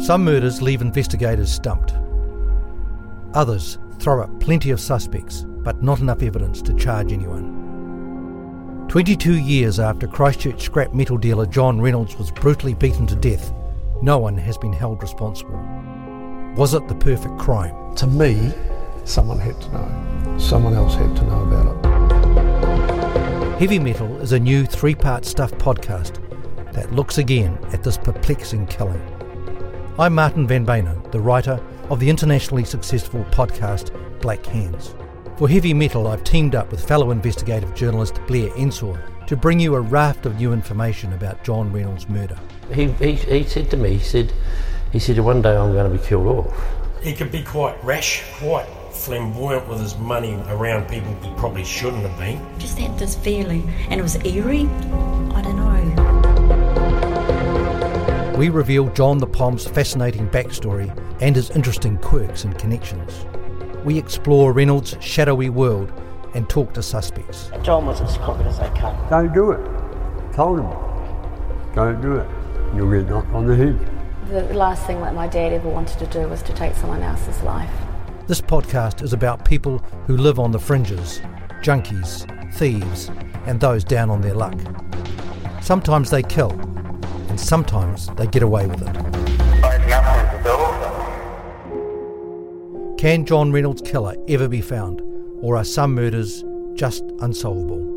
Some murders leave investigators stumped. Others throw up plenty of suspects, but not enough evidence to charge anyone. 22 years after Christchurch scrap metal dealer John Reynolds was brutally beaten to death, no one has been held responsible. Was it the perfect crime? To me, someone had to know. Someone else had to know about it. Heavy Metal is a new three part stuff podcast that looks again at this perplexing killing. I'm Martin Van Beynen, the writer of the internationally successful podcast Black Hands. For Heavy Metal, I've teamed up with fellow investigative journalist Blair Ensor to bring you a raft of new information about John Reynolds' murder. He, he, he said to me, he said, he said, one day I'm going to be killed off. He could be quite rash, quite flamboyant with his money around people he probably shouldn't have been. Just had this feeling, and it was eerie. I don't know. We reveal John the Pom's fascinating backstory and his interesting quirks and connections we explore Reynolds' shadowy world and talk to suspects. John was as cocky as they come. Don't do it. Told him. Don't do it. You'll get knocked on the head. The last thing that my dad ever wanted to do was to take someone else's life. This podcast is about people who live on the fringes junkies, thieves, and those down on their luck. Sometimes they kill, sometimes they get away with it. Can John Reynolds' killer ever be found, or are some murders just unsolvable?